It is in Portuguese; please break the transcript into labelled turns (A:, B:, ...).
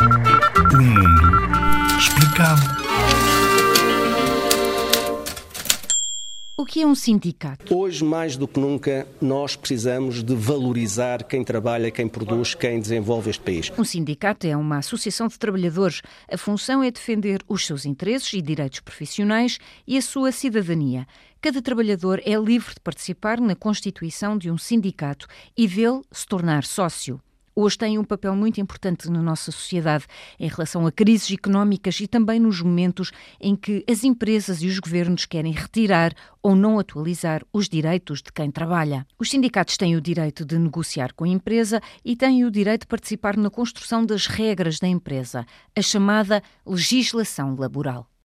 A: O mundo explicado.
B: O que é um sindicato?
C: Hoje, mais do que nunca, nós precisamos de valorizar quem trabalha, quem produz, quem desenvolve este país.
B: Um sindicato é uma associação de trabalhadores. A função é defender os seus interesses e direitos profissionais e a sua cidadania. Cada trabalhador é livre de participar na constituição de um sindicato e dele se tornar sócio hoje têm um papel muito importante na nossa sociedade em relação a crises económicas e também nos momentos em que as empresas e os governos querem retirar ou não atualizar os direitos de quem trabalha. Os sindicatos têm o direito de negociar com a empresa e têm o direito de participar na construção das regras da empresa, a chamada legislação laboral.